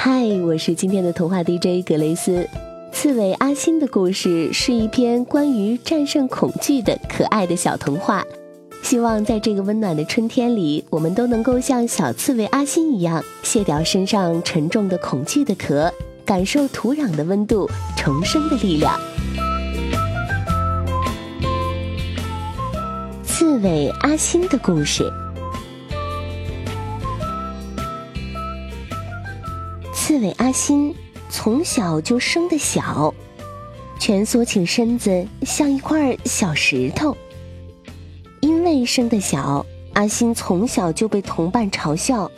嗨，我是今天的童话 DJ 格雷斯。刺猬阿星的故事是一篇关于战胜恐惧的可爱的小童话。希望在这个温暖的春天里，我们都能够像小刺猬阿星一样，卸掉身上沉重的恐惧的壳，感受土壤的温度，重生的力量。刺猬阿星的故事。刺猬阿星从小就生得小，蜷缩起身子，像一块小石头。因为生得小，阿星从小就被同伴嘲笑。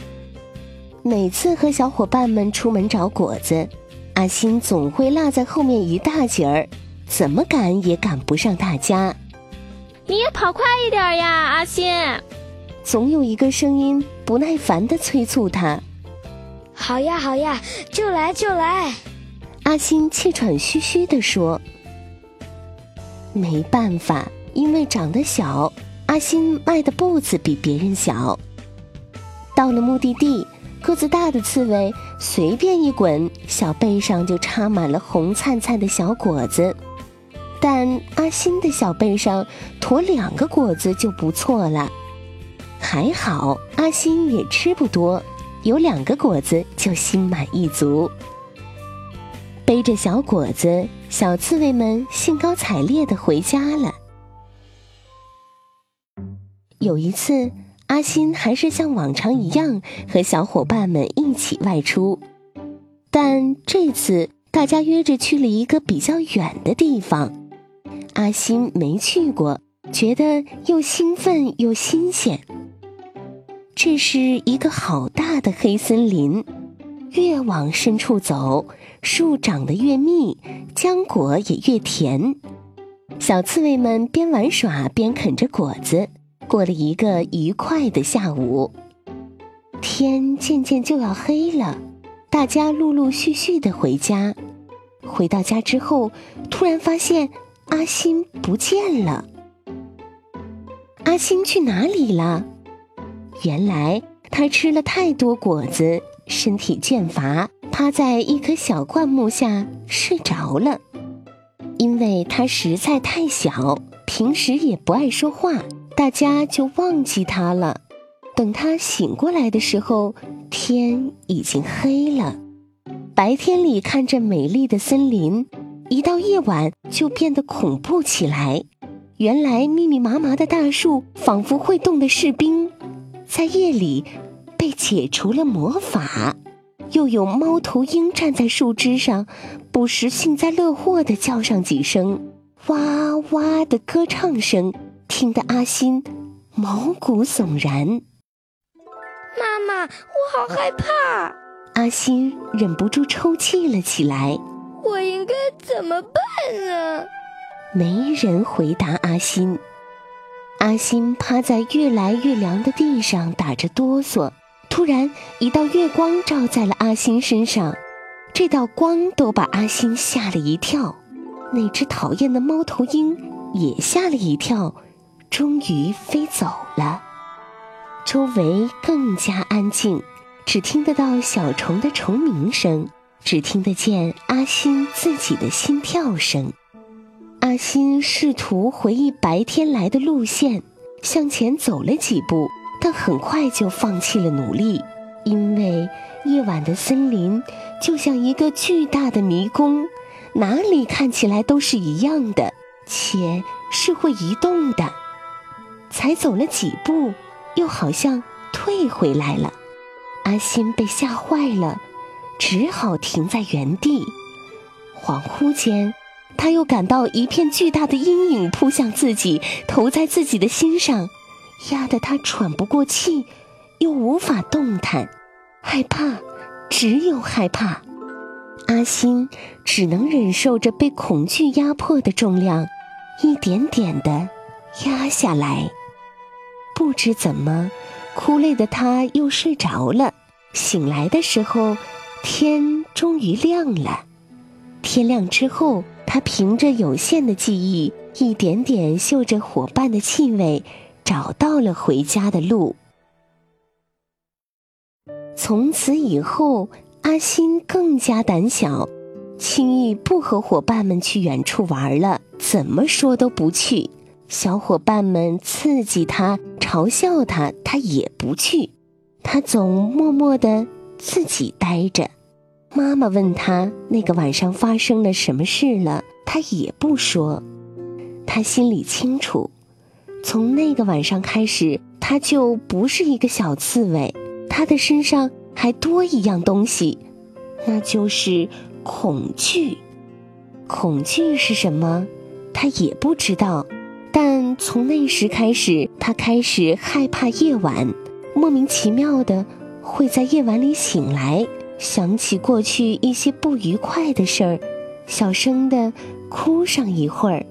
每次和小伙伴们出门找果子，阿星总会落在后面一大截儿，怎么赶也赶不上大家。你也跑快一点呀，阿星！总有一个声音不耐烦地催促他。好呀，好呀，就来就来。阿星气喘吁吁地说：“没办法，因为长得小，阿星迈的步子比别人小。到了目的地，个子大的刺猬随便一滚，小背上就插满了红灿灿的小果子。但阿星的小背上驮两个果子就不错了。还好，阿星也吃不多。”有两个果子就心满意足。背着小果子，小刺猬们兴高采烈的回家了。有一次，阿新还是像往常一样和小伙伴们一起外出，但这次大家约着去了一个比较远的地方。阿新没去过，觉得又兴奋又新鲜。这是一个好大的黑森林，越往深处走，树长得越密，浆果也越甜。小刺猬们边玩耍边啃着果子，过了一个愉快的下午。天渐渐就要黑了，大家陆陆续续的回家。回到家之后，突然发现阿星不见了。阿星去哪里了？原来他吃了太多果子，身体倦乏，趴在一棵小灌木下睡着了。因为他实在太小，平时也不爱说话，大家就忘记他了。等他醒过来的时候，天已经黑了。白天里看着美丽的森林，一到夜晚就变得恐怖起来。原来密密麻麻的大树，仿佛会动的士兵。在夜里，被解除了魔法，又有猫头鹰站在树枝上，不时幸灾乐祸地叫上几声，哇哇的歌唱声，听得阿星毛骨悚然。妈妈，我好害怕！阿星忍不住抽泣了起来。我应该怎么办呢？没人回答阿星。阿星趴在越来越凉的地上打着哆嗦，突然一道月光照在了阿星身上，这道光都把阿星吓了一跳。那只讨厌的猫头鹰也吓了一跳，终于飞走了。周围更加安静，只听得到小虫的虫鸣声，只听得见阿星自己的心跳声。阿星试图回忆白天来的路线，向前走了几步，但很快就放弃了努力，因为夜晚的森林就像一个巨大的迷宫，哪里看起来都是一样的，且是会移动的。才走了几步，又好像退回来了。阿星被吓坏了，只好停在原地。恍惚间。他又感到一片巨大的阴影扑向自己，投在自己的心上，压得他喘不过气，又无法动弹，害怕，只有害怕。阿星只能忍受着被恐惧压迫的重量，一点点的压下来。不知怎么，哭累的他又睡着了。醒来的时候，天终于亮了。天亮之后。他凭着有限的记忆，一点点嗅着伙伴的气味，找到了回家的路。从此以后，阿星更加胆小，轻易不和伙伴们去远处玩了，怎么说都不去。小伙伴们刺激他、嘲笑他，他也不去。他总默默的自己待着。妈妈问他那个晚上发生了什么事了，他也不说。他心里清楚，从那个晚上开始，他就不是一个小刺猬，他的身上还多一样东西，那就是恐惧。恐惧是什么？他也不知道。但从那时开始，他开始害怕夜晚，莫名其妙的会在夜晚里醒来，想起过去一些不愉快的事儿，小声的哭上一会儿，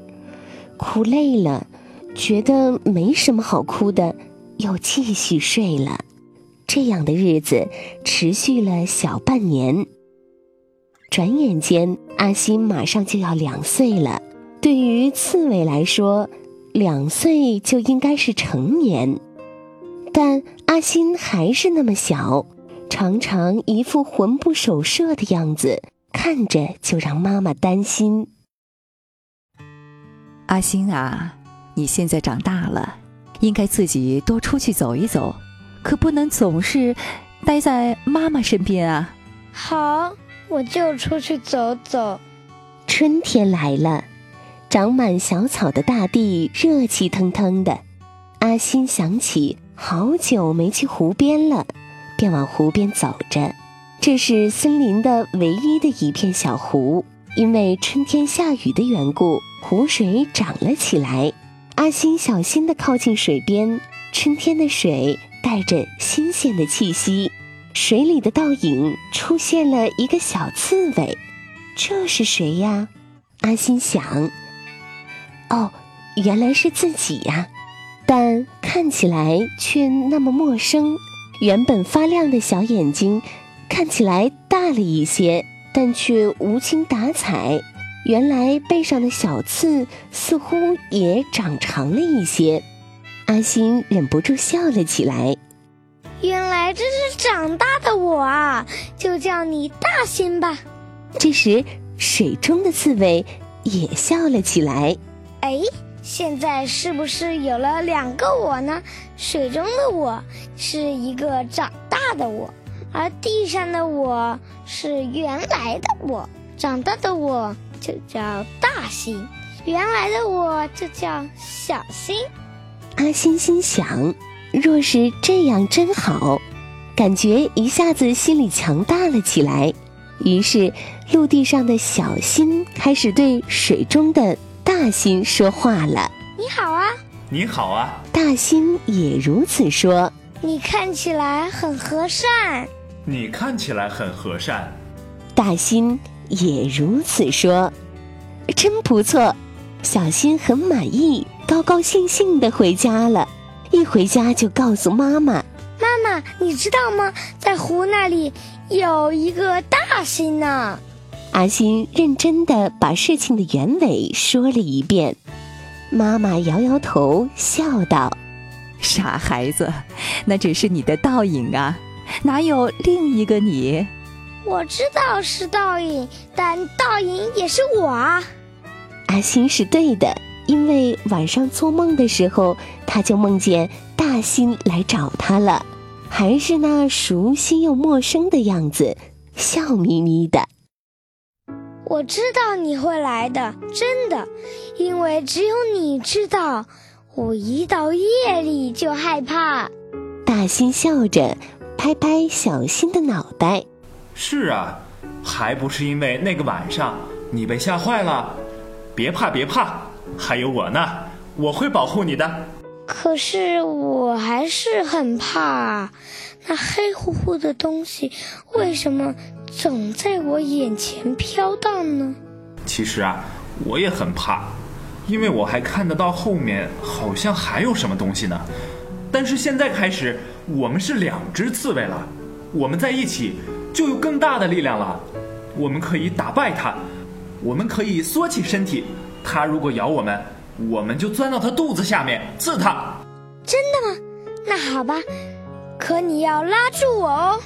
哭累了，觉得没什么好哭的，又继续睡了。这样的日子持续了小半年。转眼间，阿星马上就要两岁了。对于刺猬来说，两岁就应该是成年，但阿星还是那么小，常常一副魂不守舍的样子，看着就让妈妈担心。阿星啊，你现在长大了，应该自己多出去走一走，可不能总是待在妈妈身边啊。好，我就出去走走。春天来了。长满小草的大地热气腾腾的，阿星想起好久没去湖边了，便往湖边走着。这是森林的唯一的一片小湖，因为春天下雨的缘故，湖水涨了起来。阿星小心地靠近水边，春天的水带着新鲜的气息，水里的倒影出现了一个小刺猬。这是谁呀？阿星想。哦，原来是自己呀，但看起来却那么陌生。原本发亮的小眼睛，看起来大了一些，但却无精打采。原来背上的小刺似乎也长长了一些。阿星忍不住笑了起来。原来这是长大的我啊，就叫你大星吧。这时，水中的刺猬也笑了起来。哎，现在是不是有了两个我呢？水中的我是一个长大的我，而地上的我是原来的我。长大的我就叫大星，原来的我就叫小星。阿星心想：若是这样真好，感觉一下子心里强大了起来。于是，陆地上的小星开始对水中的。大新说话了：“你好啊，你好啊。”大新也如此说：“你看起来很和善。”你看起来很和善。大新也如此说：“真不错。”小新很满意，高高兴兴的回家了。一回家就告诉妈妈：“妈妈，你知道吗？在湖那里有一个大新呢。”阿星认真的把事情的原委说了一遍，妈妈摇摇头，笑道：“傻孩子，那只是你的倒影啊，哪有另一个你？”我知道是倒影，但倒影也是我啊。阿星是对的，因为晚上做梦的时候，他就梦见大星来找他了，还是那熟悉又陌生的样子，笑眯眯的。我知道你会来的，真的，因为只有你知道，我一到夜里就害怕。大星笑着拍拍小新的脑袋：“是啊，还不是因为那个晚上你被吓坏了？别怕，别怕，还有我呢，我会保护你的。”可是我还是很怕，那黑乎乎的东西为什么？总在我眼前飘荡呢。其实啊，我也很怕，因为我还看得到后面好像还有什么东西呢。但是现在开始，我们是两只刺猬了，我们在一起就有更大的力量了。我们可以打败它，我们可以缩起身体。它如果咬我们，我们就钻到它肚子下面刺它。真的吗？那好吧，可你要拉住我哦。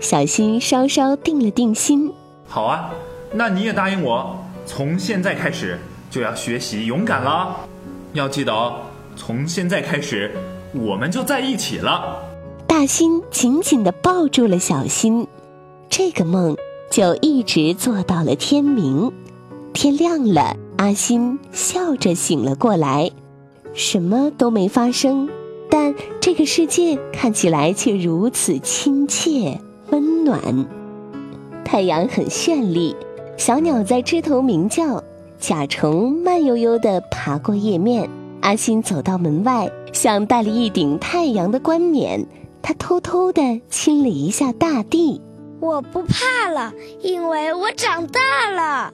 小新稍稍定了定心。好啊，那你也答应我，从现在开始就要学习勇敢了。要记得哦，从现在开始我们就在一起了。大新紧紧地抱住了小新，这个梦就一直做到了天明。天亮了，阿新笑着醒了过来，什么都没发生，但这个世界看起来却如此亲切温暖。太阳很绚丽，小鸟在枝头鸣叫，甲虫慢悠悠地爬过叶面。阿新走到门外，像戴了一顶太阳的冠冕，他偷偷地亲了一下大地。我不怕了，因为我长大了。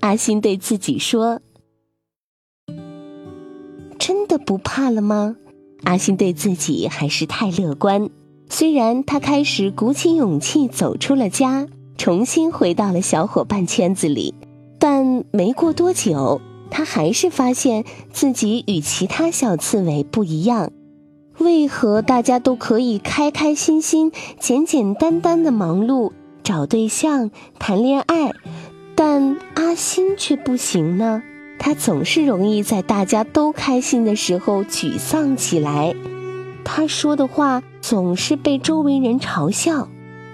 阿新对自己说：“真的不怕了吗？”阿新对自己还是太乐观。虽然他开始鼓起勇气走出了家，重新回到了小伙伴圈子里，但没过多久，他还是发现自己与其他小刺猬不一样。为何大家都可以开开心心、简简单单的忙碌、找对象、谈恋爱？但阿新却不行呢，他总是容易在大家都开心的时候沮丧起来。他说的话总是被周围人嘲笑。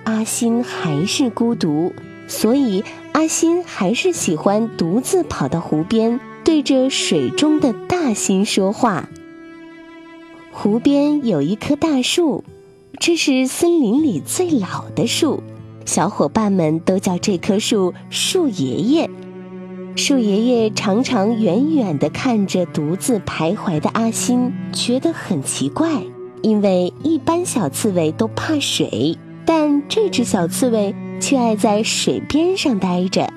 阿新还是孤独，所以阿新还是喜欢独自跑到湖边，对着水中的大新说话。湖边有一棵大树，这是森林里最老的树。小伙伴们都叫这棵树树爷爷。树爷爷常常远远地看着独自徘徊的阿新，觉得很奇怪，因为一般小刺猬都怕水，但这只小刺猬却爱在水边上待着。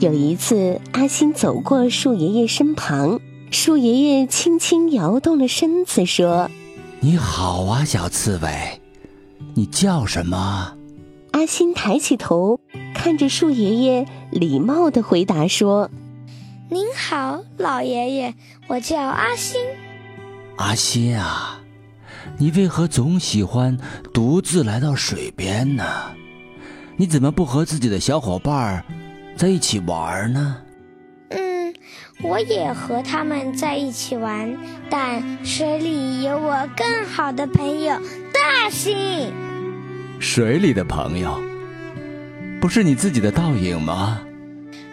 有一次，阿星走过树爷爷身旁，树爷爷轻轻摇动了身子，说：“你好啊，小刺猬，你叫什么？”阿星抬起头，看着树爷爷，礼貌地回答说：“您好，老爷爷，我叫阿星。”阿星啊，你为何总喜欢独自来到水边呢？你怎么不和自己的小伙伴在一起玩呢？嗯，我也和他们在一起玩，但水里有我更好的朋友大星。水里的朋友，不是你自己的倒影吗？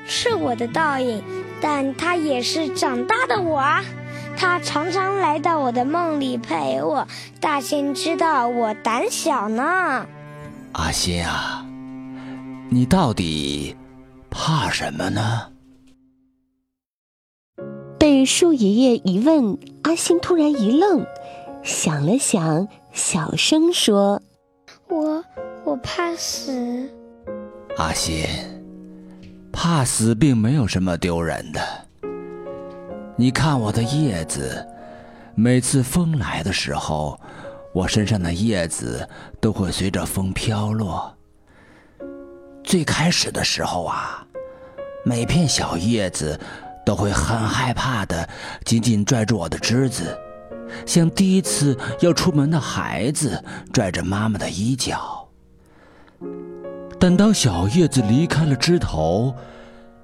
是我的倒影，但他也是长大的我啊！他常常来到我的梦里陪我。大仙知道我胆小呢。阿仙啊，你到底怕什么呢？被树爷爷一问，阿星突然一愣，想了想，小声说。我我怕死，阿新，怕死并没有什么丢人的。你看我的叶子，每次风来的时候，我身上的叶子都会随着风飘落。最开始的时候啊，每片小叶子都会很害怕的紧紧拽住我的枝子。像第一次要出门的孩子拽着妈妈的衣角，但当小叶子离开了枝头，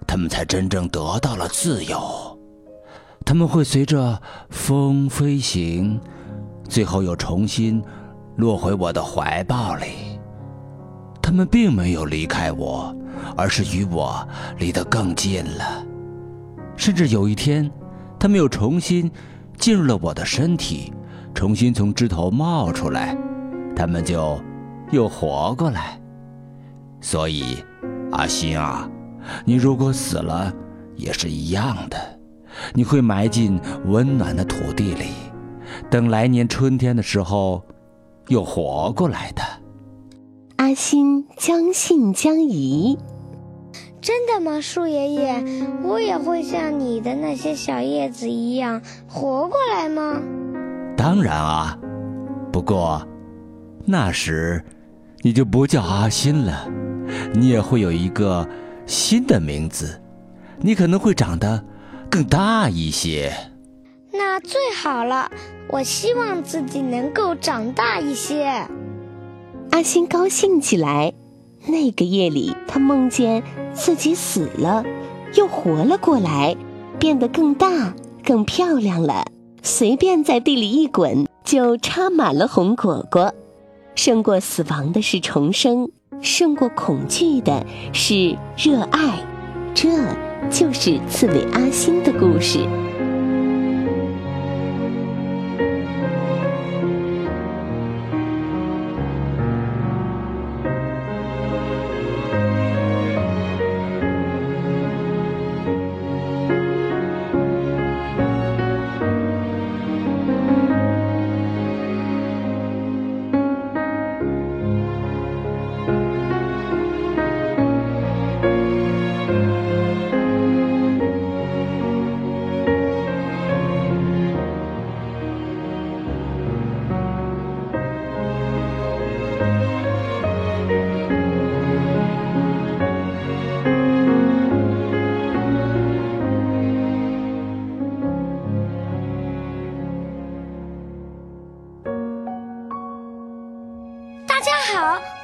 它们才真正得到了自由。它们会随着风飞行，最后又重新落回我的怀抱里。它们并没有离开我，而是与我离得更近了。甚至有一天，它们又重新。进入了我的身体，重新从枝头冒出来，他们就又活过来。所以，阿星啊，你如果死了，也是一样的，你会埋进温暖的土地里，等来年春天的时候，又活过来的。阿星将信将疑。真的吗，树爷爷？我也会像你的那些小叶子一样活过来吗？当然啊，不过那时你就不叫阿新了，你也会有一个新的名字，你可能会长得更大一些。那最好了，我希望自己能够长大一些。阿星高兴起来。那个夜里，他梦见自己死了，又活了过来，变得更大、更漂亮了。随便在地里一滚，就插满了红果果。胜过死亡的是重生，胜过恐惧的是热爱。这就是刺猬阿星的故事。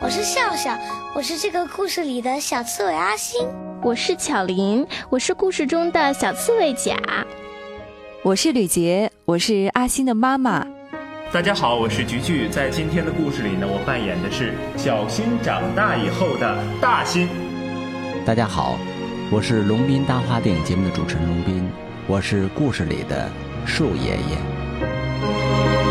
我是笑笑，我是这个故事里的小刺猬阿星。我是巧玲，我是故事中的小刺猬甲。我是吕杰，我是阿星的妈妈。大家好，我是菊菊，在今天的故事里呢，我扮演的是小新长大以后的大新。大家好，我是龙斌大话电影节目的主持人龙斌，我是故事里的树爷爷。